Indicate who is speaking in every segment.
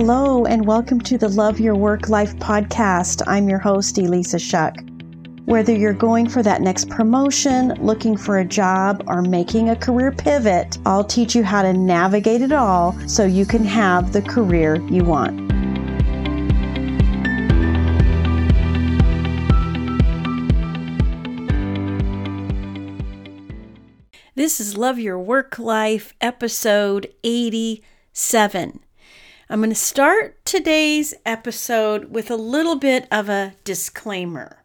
Speaker 1: Hello, and welcome to the Love Your Work Life podcast. I'm your host, Elisa Shuck. Whether you're going for that next promotion, looking for a job, or making a career pivot, I'll teach you how to navigate it all so you can have the career you want. This is Love Your Work Life, episode 87. I'm going to start today's episode with a little bit of a disclaimer.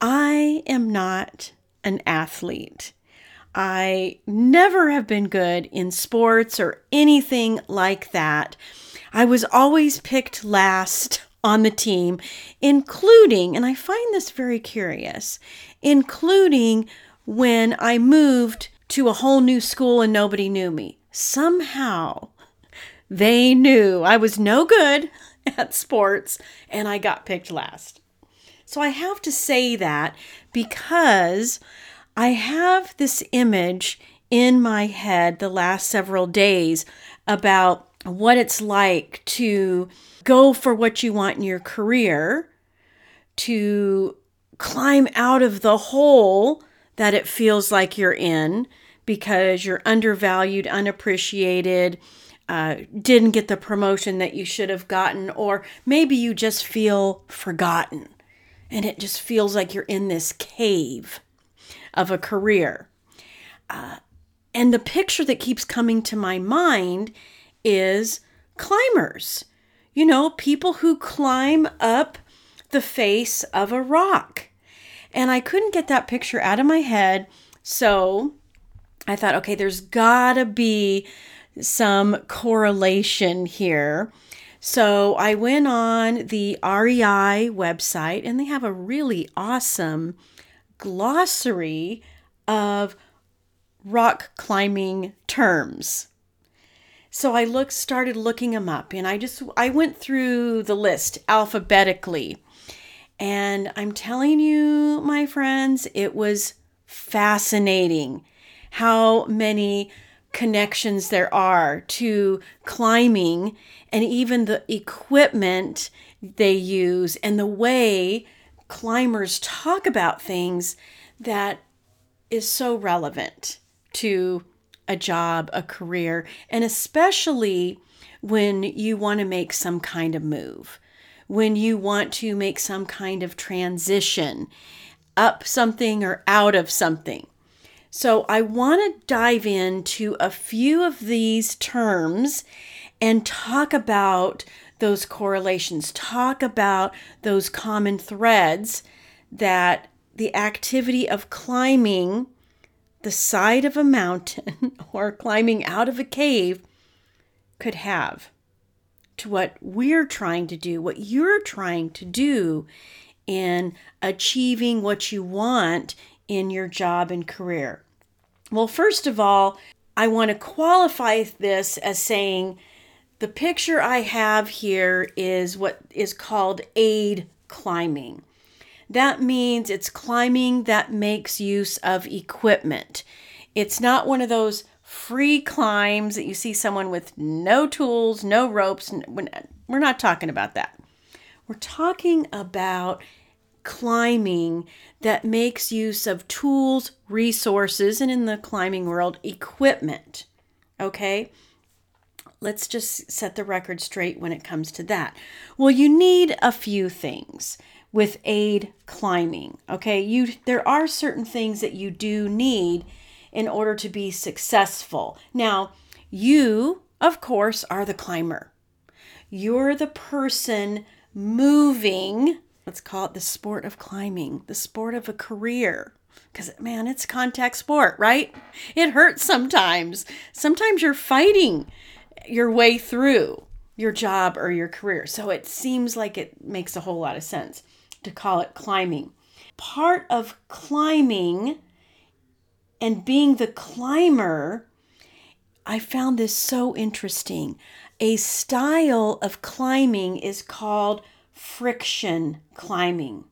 Speaker 1: I am not an athlete. I never have been good in sports or anything like that. I was always picked last on the team, including, and I find this very curious, including when I moved to a whole new school and nobody knew me. Somehow they knew I was no good at sports and I got picked last. So I have to say that because I have this image in my head the last several days about what it's like to go for what you want in your career, to climb out of the hole that it feels like you're in because you're undervalued, unappreciated, uh, didn't get the promotion that you should have gotten, or maybe you just feel forgotten and it just feels like you're in this cave of a career. Uh, and the picture that keeps coming to my mind is climbers. You know, people who climb up the face of a rock. And I couldn't get that picture out of my head. So I thought, okay, there's got to be some correlation here. So I went on the REI website and they have a really awesome glossary of rock climbing terms. So I looked started looking them up and I just I went through the list alphabetically and I'm telling you, my friends, it was fascinating how many connections there are to climbing and even the equipment they use and the way climbers talk about things that is so relevant to a job, a career, and especially when you want to make some kind of move when you want to make some kind of transition up something or out of something. So, I want to dive into a few of these terms and talk about those correlations, talk about those common threads that the activity of climbing the side of a mountain or climbing out of a cave could have to what we're trying to do, what you're trying to do in achieving what you want in your job and career. Well, first of all, I want to qualify this as saying the picture I have here is what is called aid climbing. That means it's climbing that makes use of equipment. It's not one of those free climbs that you see someone with no tools, no ropes. We're not talking about that. We're talking about climbing that makes use of tools, resources, and in the climbing world, equipment. Okay? Let's just set the record straight when it comes to that. Well, you need a few things with aid climbing. Okay? You there are certain things that you do need in order to be successful. Now, you, of course, are the climber. You're the person moving, let's call it the sport of climbing, the sport of a career. Because, man, it's contact sport, right? It hurts sometimes. Sometimes you're fighting your way through your job or your career. So it seems like it makes a whole lot of sense to call it climbing. Part of climbing and being the climber, I found this so interesting. A style of climbing is called friction climbing.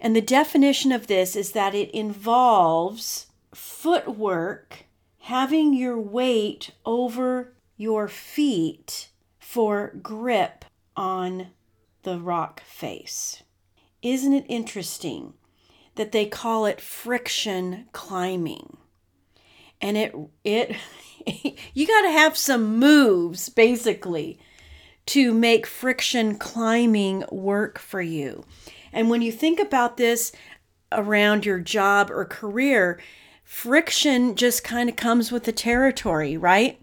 Speaker 1: And the definition of this is that it involves footwork, having your weight over your feet for grip on the rock face. Isn't it interesting that they call it friction climbing? And it it you got to have some moves basically to make friction climbing work for you. And when you think about this around your job or career, friction just kind of comes with the territory, right?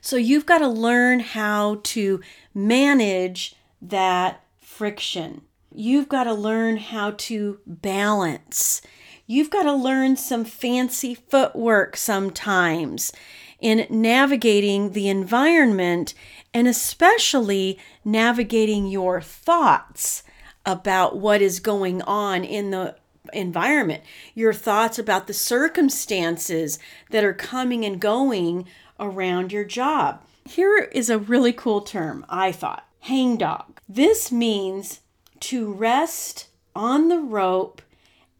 Speaker 1: So you've got to learn how to manage that friction. You've got to learn how to balance. You've got to learn some fancy footwork sometimes in navigating the environment and especially navigating your thoughts about what is going on in the environment, your thoughts about the circumstances that are coming and going around your job. Here is a really cool term, I thought hangdog. This means to rest on the rope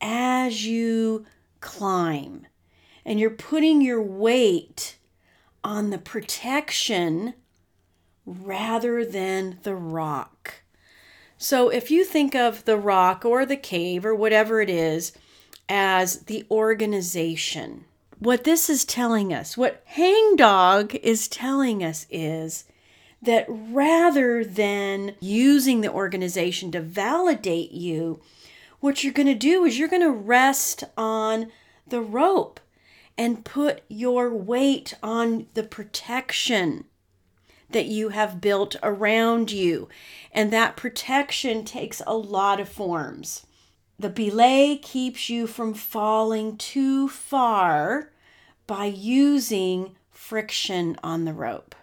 Speaker 1: as you climb. And you're putting your weight on the protection rather than the rock. So if you think of the rock or the cave or whatever it is as the organization, what this is telling us, what Hangdog is telling us is that rather than using the organization to validate you, what you're going to do is you're going to rest on the rope and put your weight on the protection that you have built around you. And that protection takes a lot of forms. The belay keeps you from falling too far by using friction on the rope.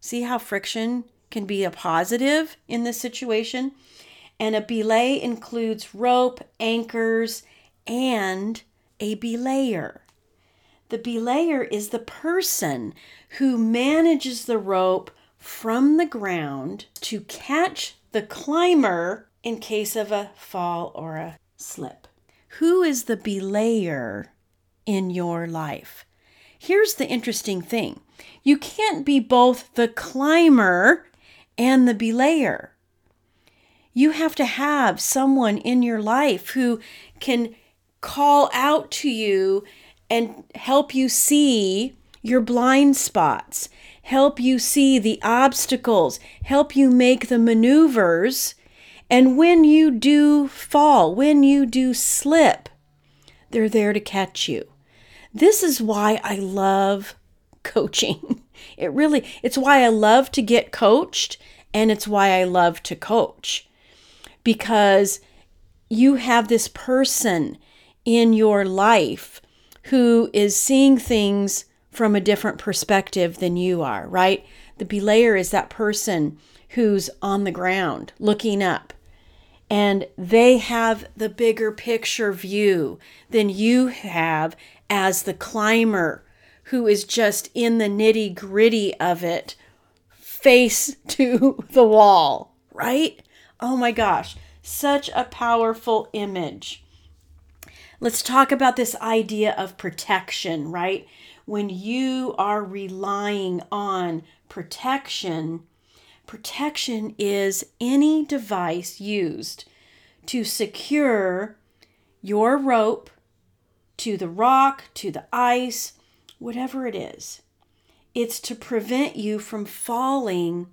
Speaker 1: See how friction can be a positive in this situation? And a belay includes rope, anchors, and a belayer. The belayer is the person who manages the rope from the ground to catch the climber in case of a fall or a slip. Who is the belayer in your life? Here's the interesting thing you can't be both the climber and the belayer. You have to have someone in your life who can call out to you and help you see your blind spots, help you see the obstacles, help you make the maneuvers. And when you do fall, when you do slip, they're there to catch you. This is why I love coaching. It really, it's why I love to get coached and it's why I love to coach because you have this person in your life who is seeing things from a different perspective than you are, right? The belayer is that person who's on the ground looking up and they have the bigger picture view than you have as the climber who is just in the nitty gritty of it, face to the wall, right? Oh my gosh, such a powerful image. Let's talk about this idea of protection, right? When you are relying on protection, protection is any device used to secure your rope to the rock, to the ice, whatever it is. It's to prevent you from falling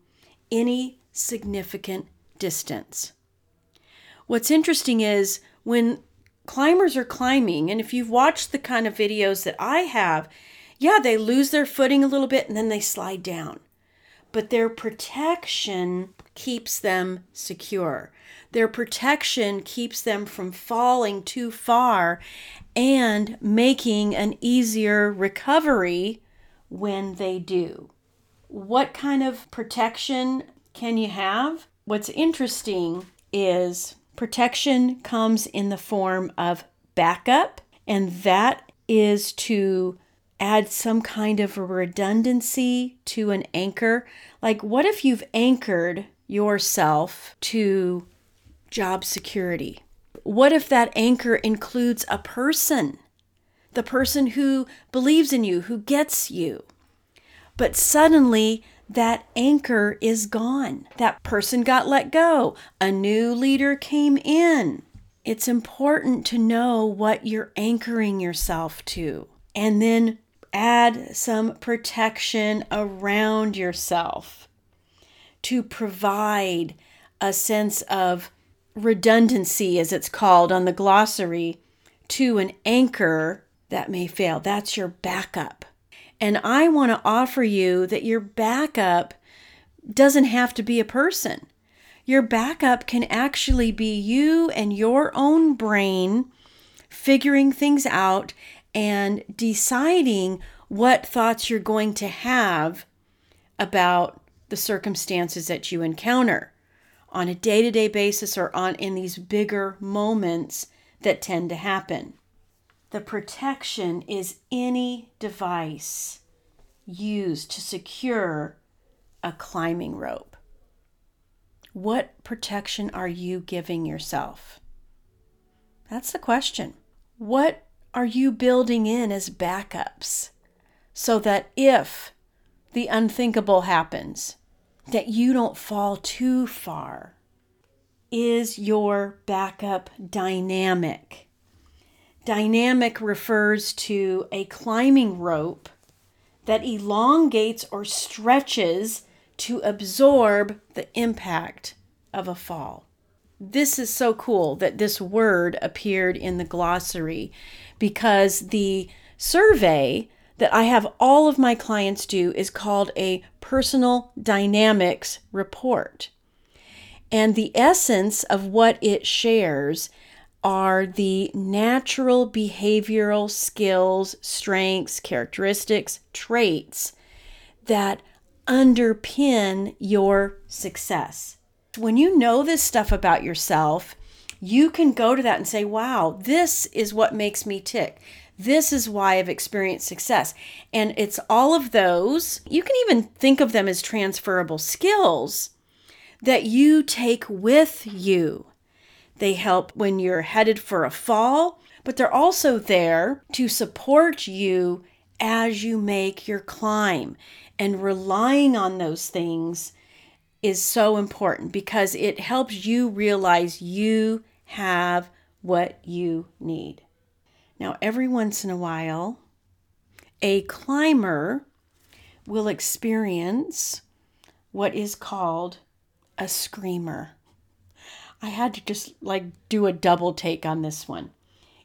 Speaker 1: any significant distance. What's interesting is when climbers are climbing, and if you've watched the kind of videos that I have, yeah, they lose their footing a little bit and then they slide down. But their protection keeps them secure. Their protection keeps them from falling too far and making an easier recovery when they do. What kind of protection can you have? What's interesting is protection comes in the form of backup, and that is to add some kind of a redundancy to an anchor. Like, what if you've anchored yourself to job security? What if that anchor includes a person? The person who believes in you, who gets you. But suddenly that anchor is gone. That person got let go. A new leader came in. It's important to know what you're anchoring yourself to and then add some protection around yourself to provide a sense of redundancy, as it's called on the glossary, to an anchor that may fail. That's your backup. And I want to offer you that your backup doesn't have to be a person. Your backup can actually be you and your own brain figuring things out and deciding what thoughts you're going to have about the circumstances that you encounter on a day-to-day basis or on in these bigger moments that tend to happen. The protection is any device used to secure a climbing rope. What protection are you giving yourself? That's the question. What are you building in as backups so that if the unthinkable happens, that you don't fall too far? Is your backup dynamic? Dynamic refers to a climbing rope that elongates or stretches to absorb the impact of a fall. This is so cool that this word appeared in the glossary because the survey that I have all of my clients do is called a personal dynamics report. And the essence of what it shares are the natural behavioral skills, strengths, characteristics, traits that underpin your success. When you know this stuff about yourself, you can go to that and say, wow, this is what makes me tick. This is why I've experienced success. And it's all of those. You can even think of them as transferable skills that you take with you. They help when you're headed for a fall, but they're also there to support you as you make your climb. And relying on those things is so important because it helps you realize you have what you need. Now, every once in a while, a climber will experience what is called a screamer. I had to just like do a double take on this one.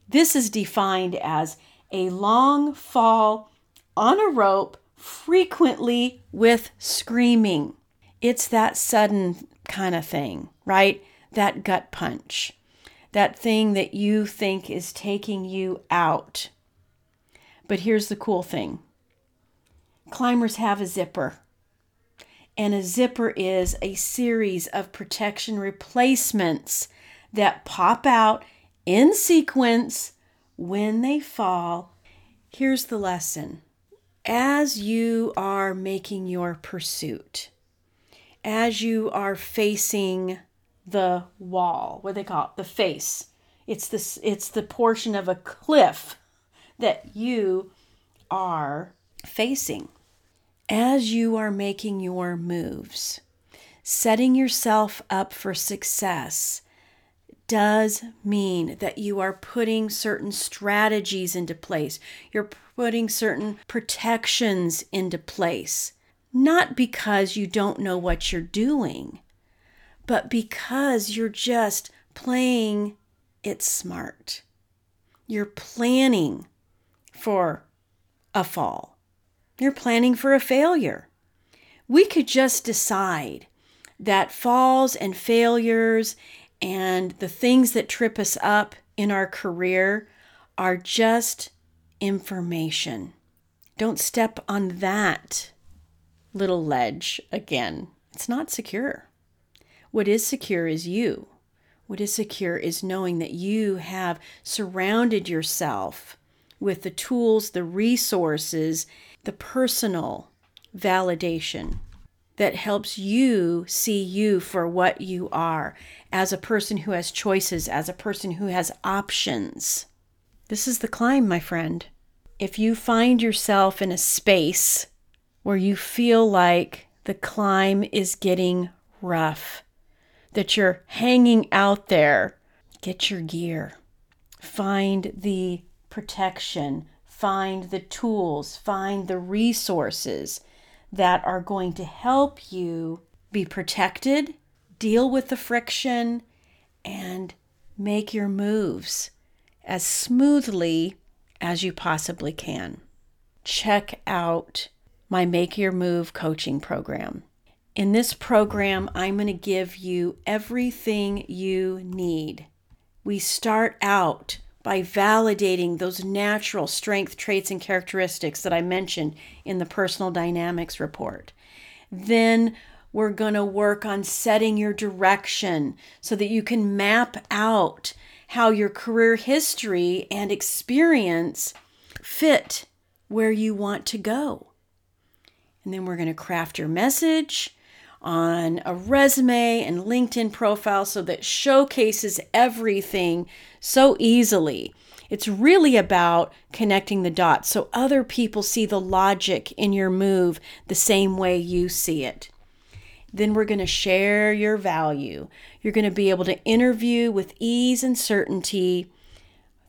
Speaker 1: This is defined as a long fall on a rope, frequently with screaming. It's that sudden kind of thing, right? That gut punch, that thing that you think is taking you out. But here's the cool thing climbers have a zipper. And a zipper is a series of protection replacements that pop out in sequence when they fall. Here's the lesson as you are making your pursuit, as you are facing the wall, what they call it, the face. It's this it's the portion of a cliff that you are facing. As you are making your moves, setting yourself up for success does mean that you are putting certain strategies into place. You're putting certain protections into place not because you don't know what you're doing, but because you're just playing it smart. You're planning for a fall, you're planning for a failure. We could just decide that falls and failures and the things that trip us up in our career are just information. Don't step on that little ledge again. It's not secure. What is secure is you. What is secure is knowing that you have surrounded yourself with the tools, the resources, the personal validation that helps you see you for what you are as a person who has choices, as a person who has options. This is the climb, my friend. If you find yourself in a space where you feel like the climb is getting rough, that you're hanging out there, get your gear. Find the protection, find the tools, find the resources that are going to help you be protected, deal with the friction, and make your moves as smoothly as you possibly can. Check out my Make Your Move coaching program. In this program, I'm going to give you everything you need. We start out by validating those natural strength traits and characteristics that I mentioned in the personal dynamics report. Then we're going to work on setting your direction so that you can map out how your career history and experience fit where you want to go. And then we're going to craft your message on a resume and LinkedIn profile so that showcases everything so easily. It's really about connecting the dots so other people see the logic in your move the same way you see it. Then we're going to share your value. You're going to be able to interview with ease and certainty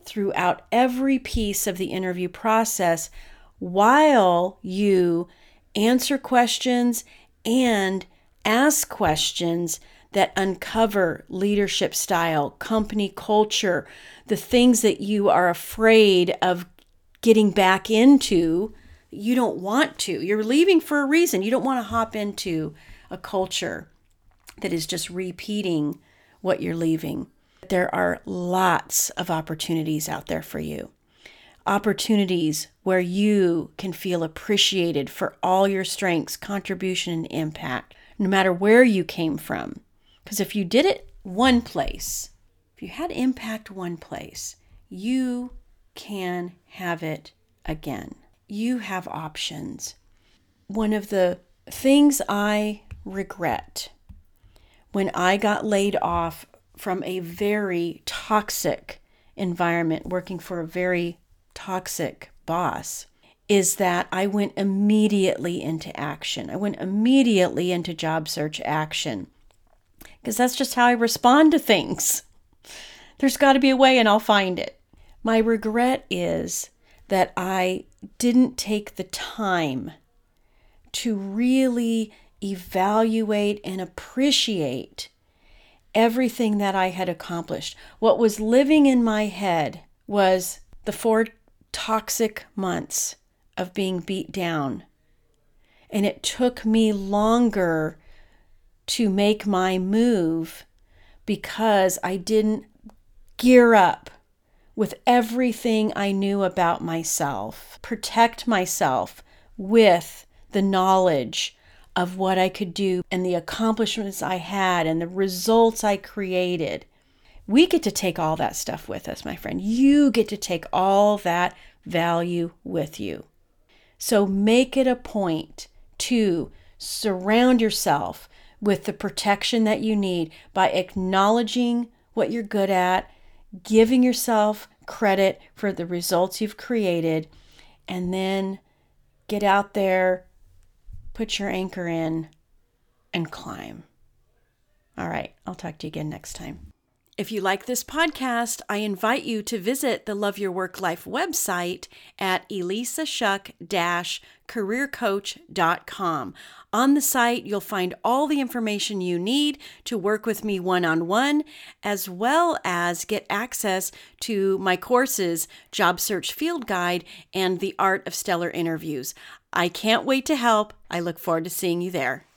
Speaker 1: throughout every piece of the interview process while you answer questions and ask questions that uncover leadership style, company culture, the things that you are afraid of getting back into. You don't want to. You're leaving for a reason. You don't want to hop into a culture that is just repeating what you're leaving. There are lots of opportunities out there for you opportunities where you can feel appreciated for all your strengths, contribution, and impact, no matter where you came from. Because if you did it one place, if you had impact one place, you can have it again. You have options. One of the things I regret when I got laid off from a very toxic environment, working for a very toxic boss is that I went immediately into action. I went immediately into job search action because that's just how I respond to things. There's got to be a way, and I'll find it. My regret is that I didn't take the time to really evaluate and appreciate everything that I had accomplished. What was living in my head was the four toxic months of being beat down. And it took me longer to make my move because I didn't gear up with everything I knew about myself, protect myself with the knowledge of what I could do and the accomplishments I had and the results I created. We get to take all that stuff with us, my friend. You get to take all that value with you. So make it a point to surround yourself with the protection that you need by acknowledging what you're good at, giving yourself credit for the results you've created, and then get out there, put your anchor in, and climb. All right, I'll talk to you again next time. If you like this podcast, I invite you to visit the Love Your Work Life website at elisashuck-careercoach.com. On the site, you'll find all the information you need to work with me one on one, as well as get access to my courses, Job Search Field Guide, and The Art of Stellar Interviews. I can't wait to help. I look forward to seeing you there.